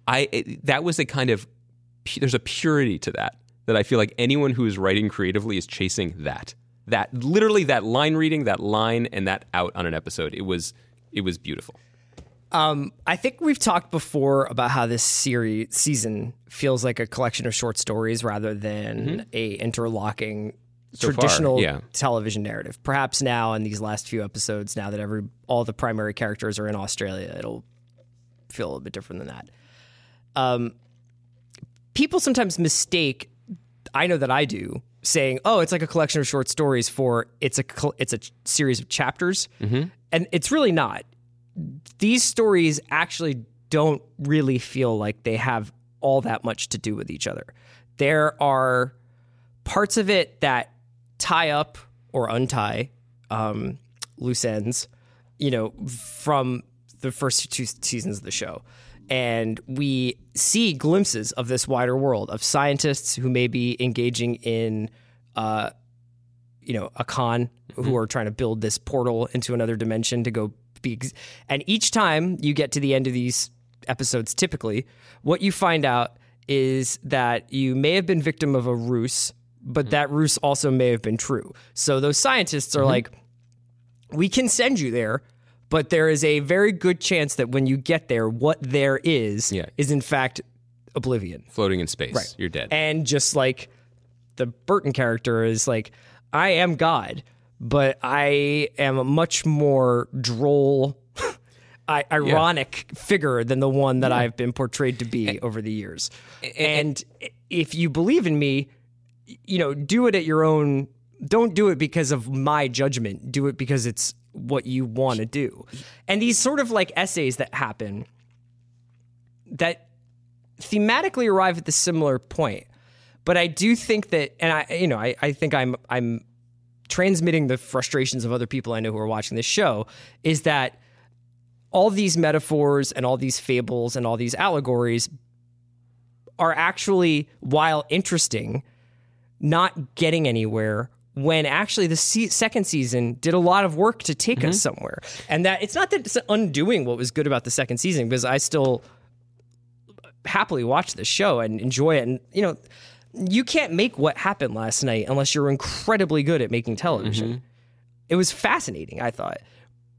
I it, that was a kind of there's a purity to that that I feel like anyone who is writing creatively is chasing that that literally that line reading that line and that out on an episode. It was it was beautiful.
I think we've talked before about how this series season feels like a collection of short stories rather than a interlocking
Mm-hmm. So far,
traditional
yeah.
television narrative. Perhaps now in these last few episodes, now that every all the primary characters are in Australia, it'll feel a little bit different than that. Um, people sometimes mistake. I know that I do saying, "Oh, it's like a collection of short stories." For it's a it's a series of chapters, and it's really not these stories actually don't really feel like they have all that much to do with each other. There are parts of it that tie up or untie um, loose ends, you know, from the first two seasons of the show. And we see glimpses of this wider world of scientists who may be engaging in uh, you know a con who mm-hmm. are trying to build this portal into another dimension to go be ex- and each time you get to the end of these episodes typically what you find out is that you may have been victim of a ruse but mm-hmm. that ruse also may have been true. So those scientists are mm-hmm. like we can send you there but there is a very good chance that when you get there what there is
Yeah.
is in fact oblivion
Floating in space, you're dead.
and just like the Burton character is like, I am God, but I am a much more droll, I- ironic figure than the one that I've been portrayed to be over the years. And if you believe in me, you know, do it at your own. Don't do it because of my judgment. Do it because it's what you want to do. And these sort of like essays that happen that thematically arrive at the similar point. But I do think that, and I, you know, I, I think I'm, I'm transmitting the frustrations of other people I know who are watching this show is that all these metaphors and all these fables and all these allegories are actually, while interesting, not getting anywhere when actually the se- second season did a lot of work to take
Mm-hmm.
us somewhere. And that it's not that it's undoing what was good about the second season because I still happily watch the show and enjoy it. And, you know, you can't make what happened last night unless you're incredibly good at making television.
Mm-hmm.
It was fascinating, I thought.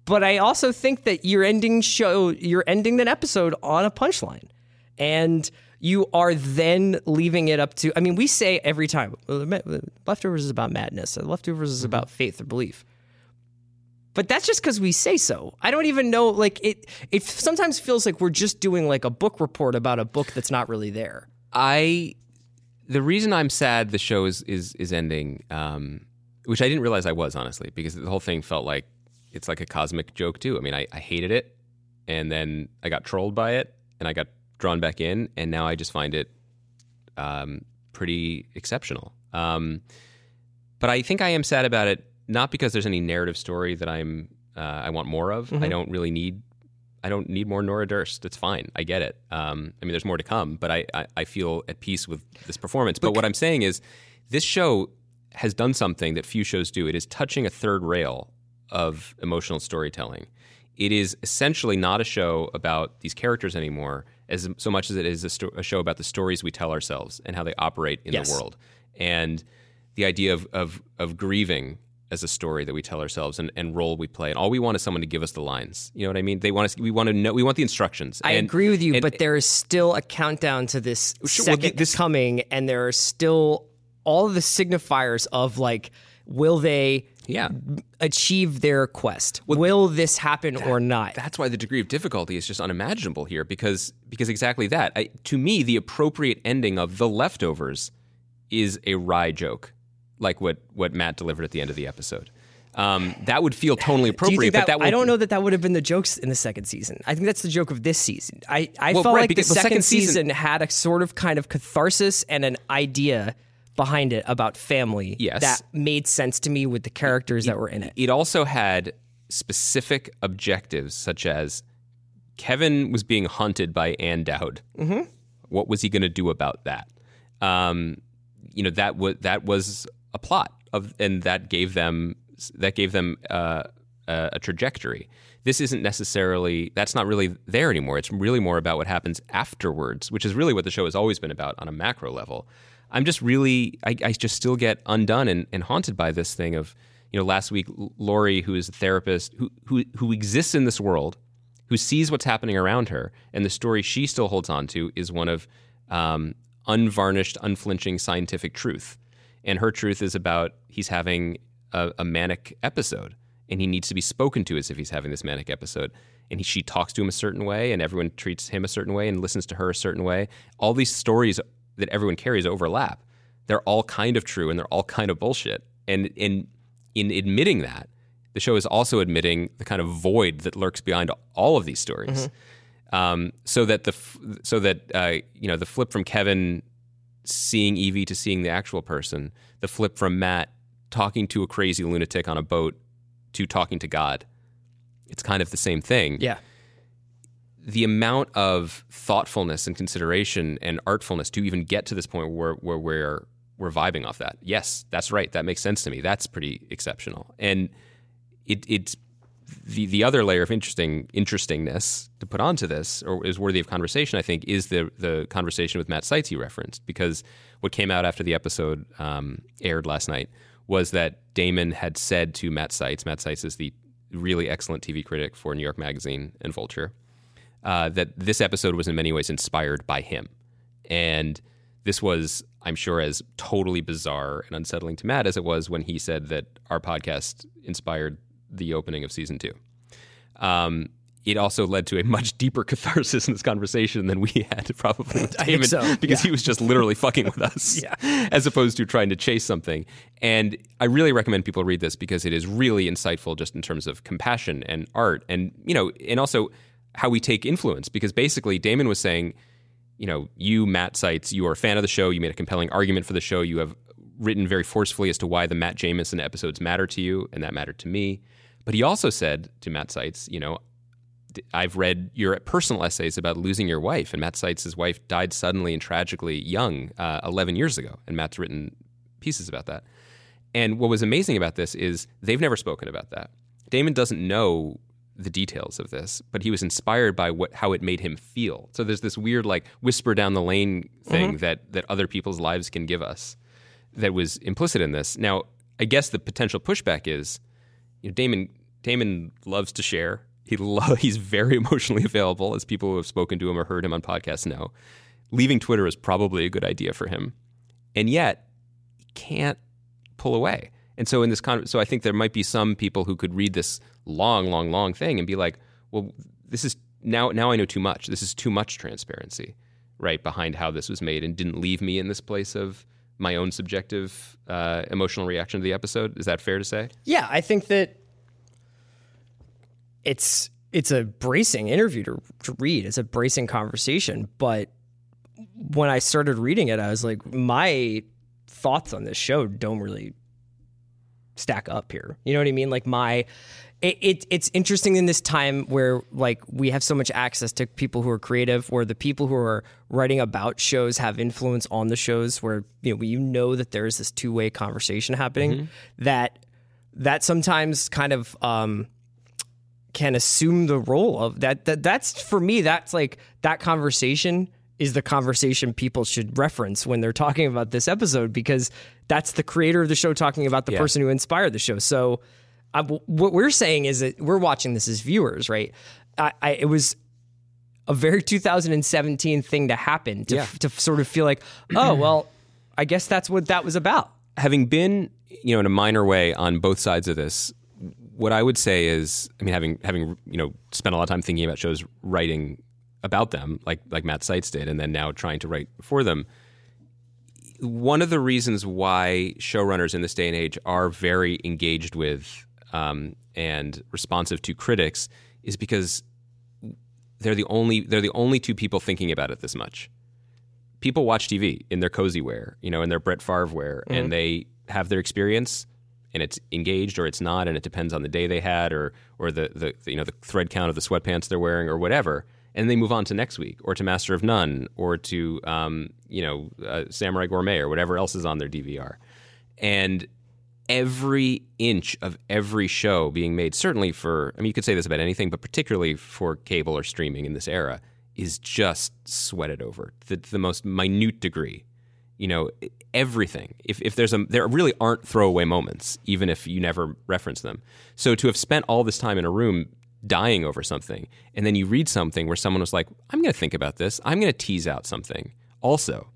But I also think that you're ending show you're ending that episode on a punchline. And you are then leaving it up to I mean, we say every time "Well, the ma- leftovers is about madness, leftovers is about faith or belief. But that's just because we say so. I don't even know. Like it, it sometimes feels like we're just doing like a book report about a book that's not really there.
I the reason I'm sad the show is is is ending, um, which I didn't realize I was honestly, because the whole thing felt like it's like a cosmic joke too. I mean, I, I hated it, and then I got trolled by it, and I got drawn back in, and now I just find it um, pretty exceptional. Um, but I think I am sad about it, not because there's any narrative story that I'm uh, I want more of. I don't really need I don't need more Nora Durst. It's fine. I get it. Um, I mean, there's more to come, but I, I, I feel at peace with this performance. But what I'm saying is, this show has done something that few shows do. It is touching a third rail of emotional storytelling. It is essentially not a show about these characters anymore, as so much as it is a, sto- a show about the stories we tell ourselves and how they operate in
Yes.
the world, and the idea of, of of grieving as a story that we tell ourselves and, and role we play. And all we want is someone to give us the lines. You know what I mean? They want us. We want to know. We want the instructions.
I
And-
agree with you,
and-
but there is still a countdown to this
Sure, well,
second
this-
coming, and there are still all of the signifiers of like, will they
yeah.
achieve their quest? will this happen or not?
That's why the degree of difficulty is just unimaginable here because because exactly that. I, to me, the appropriate ending of the leftovers is a wry joke, like what what Matt delivered at the end of the episode. Um, that would feel tonally appropriate,
that,
but that
I don't know that that would have been the jokes in the second season. I think that's the joke of this season. I, I
Well,
felt
right,
like the second,
second season-
season had a sort of kind of catharsis and an idea behind it about family
Yes.
that made sense to me with the characters that were in it.
It also had specific objectives, such as Kevin was being hunted by Ann Dowd. Mm-hmm. What was he going to do about that? Um, you know that was that was a plot of, and that gave them that gave them uh, a, a trajectory. This isn't necessarily that's not really there anymore. It's really more about what happens afterwards, which is really what the show has always been about on a macro level. I'm just really I, I just still get undone and, and haunted by this thing of you know last week Laurie, who is a therapist who who who exists in this world, who sees what's happening around her, and the story she still holds on to is one of um, unvarnished, unflinching scientific truth. And her truth is about he's having a, a manic episode, and he needs to be spoken to as if he's having this manic episode. And he, she talks to him a certain way, and everyone treats him a certain way, and listens to her a certain way. All these stories that everyone carries overlap. They're all kind of true, and they're all kind of bullshit. And in in admitting that, the show is also admitting the kind of void that lurks behind all of these stories. Um, so that the so that uh, you know the flip from Kevin seeing Evie to seeing the actual person, the flip from Matt talking to a crazy lunatic on a boat to talking to God. It's kind of the same thing
Yeah.
The amount of thoughtfulness and consideration and artfulness to even get to this point where, where we're we're vibing off that. Yes, that's right. That makes sense to me. That's pretty exceptional. And it it's the the other layer of interesting interestingness to put onto this or is worthy of conversation, I think, is the the conversation with Matt Seitz you referenced. Because what came out after the episode um, aired last night was that Damon had said to Matt Seitz, Matt Seitz is the really excellent TV critic for New York Magazine and Vulture, uh, that this episode was in many ways inspired by him. And this was, I'm sure, as totally bizarre and unsettling to Matt as it was when he said that our podcast inspired the opening of season two. Um, it also led to a much deeper catharsis in this conversation than we had probably with
I think
Damon
so,
because he was just literally fucking with us
Yeah.
as opposed to trying to chase something. And I really recommend people read this because it is really insightful just in terms of compassion and art and, you know, and also how we take influence because basically Damon was saying, you know, you, Matt Seitz, you are a fan of the show. You made a compelling argument for the show. You have written very forcefully as to why the Matt Jamison episodes matter to you, and that mattered to me. But he also said to Matt Seitz, you know, I've read your personal essays about losing your wife, and Matt Seitz's wife died suddenly and tragically young, uh, 11 years ago, and Matt's written pieces about that. And what was amazing about this is they've never spoken about that. Damon doesn't know the details of this, but he was inspired by what how it made him feel. So there's this weird like whisper down the lane thing mm-hmm. that that other people's lives can give us that was implicit in this. Now, I guess the potential pushback is, you know, Damon Damon loves to share. He lo- he's very emotionally available, as people who have spoken to him or heard him on podcasts know. Leaving Twitter is probably a good idea for him, and yet he can't pull away. And so in this con- so I think there might be some people who could read this long, long, long thing and be like, well, this is now now I know too much. This is too much transparency, right, behind how this was made, and didn't leave me in this place of my own subjective uh, emotional reaction to the episode. Is that fair to say?
Yeah, I think that it's it's a bracing interview to, to read. It's a bracing conversation. But when I started reading it, I was like, my thoughts on this show don't really stack up here. You know what I mean? Like my it, it, it's interesting in this time where like we have so much access to people who are creative where the people who are writing about shows have influence on the shows where you know you know that there's this two-way conversation happening that that sometimes kind of um can assume the role of that, that that's for me that's like that conversation is the conversation people should reference when they're talking about this episode because that's the creator of the show talking about the
Yeah.
person who inspired the show so I, what we're saying is that we're watching this as viewers right I, I it was a very 2017 thing to happen to,
Yeah.
to sort of feel like oh well i guess that's what that was about
having been, you know, in a minor way on both sides of this, what I would say is, I mean, having having you know spent a lot of time thinking about shows, writing about them, like like Matt Seitz did, and then now trying to write for them. One of the reasons why showrunners in this day and age are very engaged with um, and responsive to critics is because they're the only they're the only two people thinking about it this much. People watch TV in their cozy wear, you know, in their Brett Favre wear, and they have their experience, and it's engaged or it's not, and it depends on the day they had or or the the, you know the thread count of the sweatpants they're wearing or whatever, and they move on to next week or to Master of None or to um, you know uh, Samurai Gourmet or whatever else is on their DVR, and every inch of every show being made, certainly for, I mean, you could say this about anything, but particularly for cable or streaming in this era, is just sweated over to the most minute degree. You know, everything. If, if there's a, there really aren't throwaway moments, even if you never reference them. So to have spent all this time in a room dying over something, and then you read something where someone was like, I'm going to think about this, I'm going to tease out something also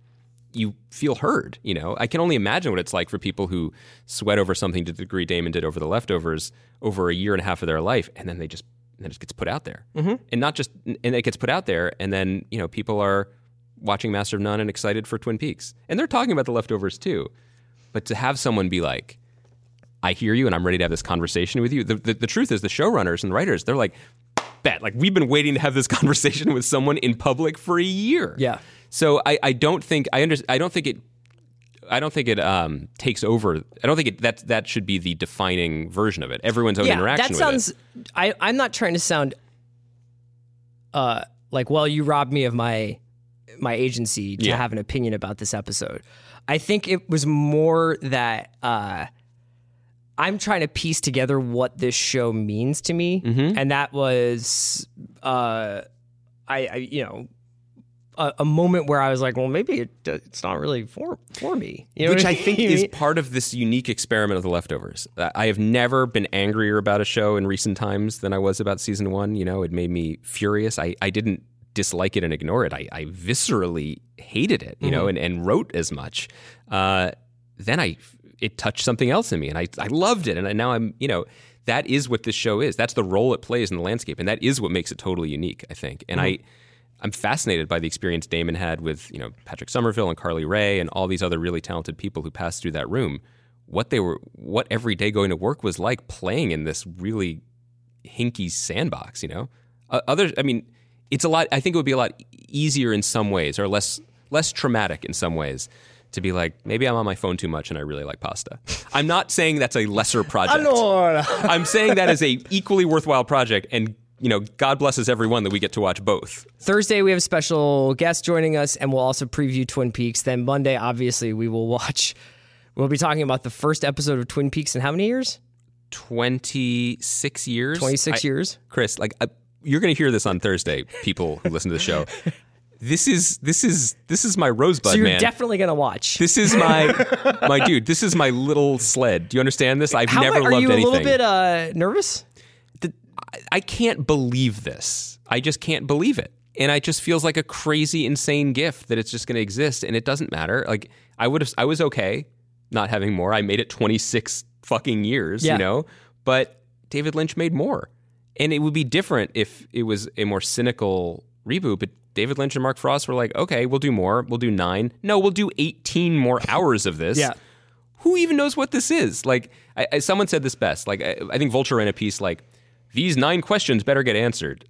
you feel heard. You know, I can only imagine what it's like for people who sweat over something to the degree Damon did over the leftovers over a year and a half of their life, and then they just then it gets put out there, mm-hmm. and not just and it gets put out there, and then you know people are watching Master of None and excited for Twin Peaks, and they're talking about the leftovers too. But to have someone be like, I hear you and I'm ready to have this conversation with you. The, the, the truth is, the showrunners and the writers, they're like, bet. Like, we've been waiting to have this conversation with someone in public for a year.
Yeah.
So I, I don't think, I, under, I don't think it, I don't think it um, takes over. I don't think it, that that should be the defining version of it. Everyone's own
yeah,
interaction
that
with
sounds.
it.
I I'm not trying to sound, uh, like well, you robbed me of my my agency to
Yeah.
have an opinion about this episode. I think it was more that uh, I'm trying to piece together what this show means to me,
Mm-hmm.
and that was, uh, I, I you know. A, a moment where I was like, "Well, maybe it, it's not really for for me," you know
Which I think is part of this unique experiment of the leftovers. Uh, I have never been angrier about a show in recent times than I was about season one. You know, it made me furious. I, I didn't dislike it and ignore it. I, I viscerally hated it, you know, and, and wrote as much. Uh, then I it touched something else in me and I, I loved it. And now I'm, you know, that is what this show is. That's the role it plays in the landscape. And that is what makes it totally unique, I think. And I I'm fascinated by the experience Damon had with, you know, Patrick Somerville and Carly Wray and all these other really talented people who passed through that room. What they were what every day going to work was like playing in this really hinky sandbox, you know? Uh, other I mean, it's a lot I think it would be a lot easier in some ways or less less traumatic in some ways to be like maybe I'm on my phone too much and I really like pasta. I'm not saying that's a lesser project. I'm saying that is a equally worthwhile project and you know, God blesses everyone that we get to watch both.
Thursday, we have a special guest joining us, and we'll also preview Twin Peaks. Then Monday, obviously, we will watch We'll be talking about the first episode of Twin Peaks in how many years?
26 years.
26
I-
years.
Chris, like uh, you're going to hear this on Thursday. People who listen to the show. This is this is this is my rosebud
So you're
man.
definitely going to watch.
this is my my dude. This is my little sled. Do you understand this? I've
How
never loved anything.
are you a little bit uh, nervous?
I can't believe this. I just can't believe it. And it just feels like a crazy, insane gift that it's just going to exist, and it doesn't matter. Like I would have, I was okay not having more. I made it 26 fucking years,
Yeah.
you know. But David Lynch made more, and it would be different if it was a more cynical reboot. But David Lynch and Mark Frost were like, okay, we'll do more. We'll do nine. No, we'll do 18 more hours of this
Yeah.
who even knows what this is? Like, I, I, someone said this best. Like, I, I think Vulture ran a piece like, these nine questions better get answered.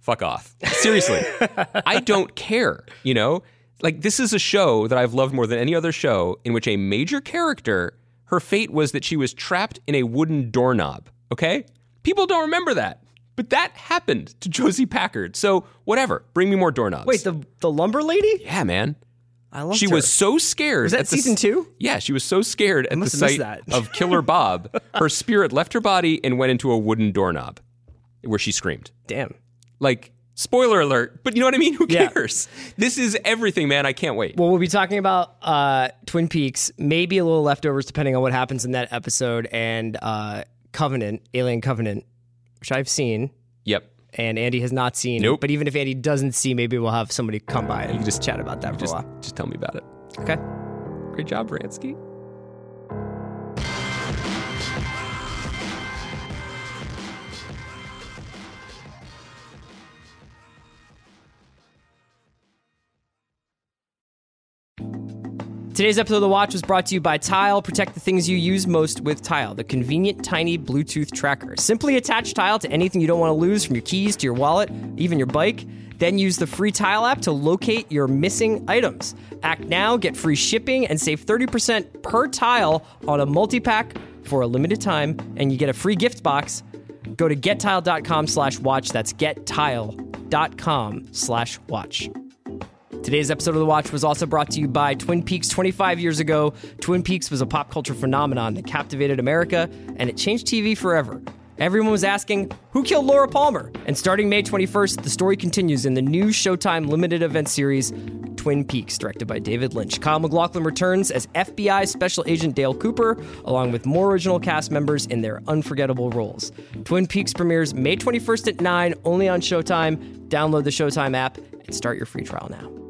Fuck off. Seriously. I don't care, you know? Like, this is a show that I've loved more than any other show in which a major character, her fate was that she was trapped in a wooden doorknob, okay? People don't remember that. But that happened to Josie Packard. So, whatever. Bring me more doorknobs.
Wait, the the lumber lady?
Yeah, man.
I love
She was so scared.
Was that
the
season two?
Yeah, she was so scared at the
must have missed
sight of Killer Bob. Her spirit left her body and went into a wooden doorknob where she screamed.
Damn.
Like, spoiler alert, but you know what I mean? Who
Yeah.
cares? This is everything, man. I can't wait.
Well, we'll be talking about uh, Twin Peaks, maybe a little leftovers depending on what happens in that episode, and uh, Covenant, Alien Covenant, which I've seen
yep.
and Andy has not seen.
Nope.
But even if Andy doesn't see, maybe we'll have somebody come by and just chat about that for
Just,
a while.
just tell me about it.
Okay.
Great job, Bransky.
Today's episode of The Watch was brought to you by Tile. Protect the things you use most with Tile, the convenient, tiny Bluetooth tracker. Simply attach Tile to anything you don't want to lose, from your keys to your wallet, even your bike. Then use the free Tile app to locate your missing items. Act now, get free shipping, and save 30% per tile on a multi pack for a limited time, and you get a free gift box. Go to gettile.com slash watch. That's gettile.com slash watch. Today's episode of The Watch was also brought to you by Twin Peaks 25 years ago. Twin Peaks was a pop culture phenomenon that captivated America and it changed TV forever. Everyone was asking, who killed Laura Palmer? And starting May 21st, the story continues in the new Showtime limited event series, Twin Peaks, directed by David Lynch. Kyle MacLachlan returns as FBI Special Agent Dale Cooper, along with more original cast members in their unforgettable roles. Twin Peaks premieres May 21st at 9, only on Showtime. Download the Showtime app and start your free trial now.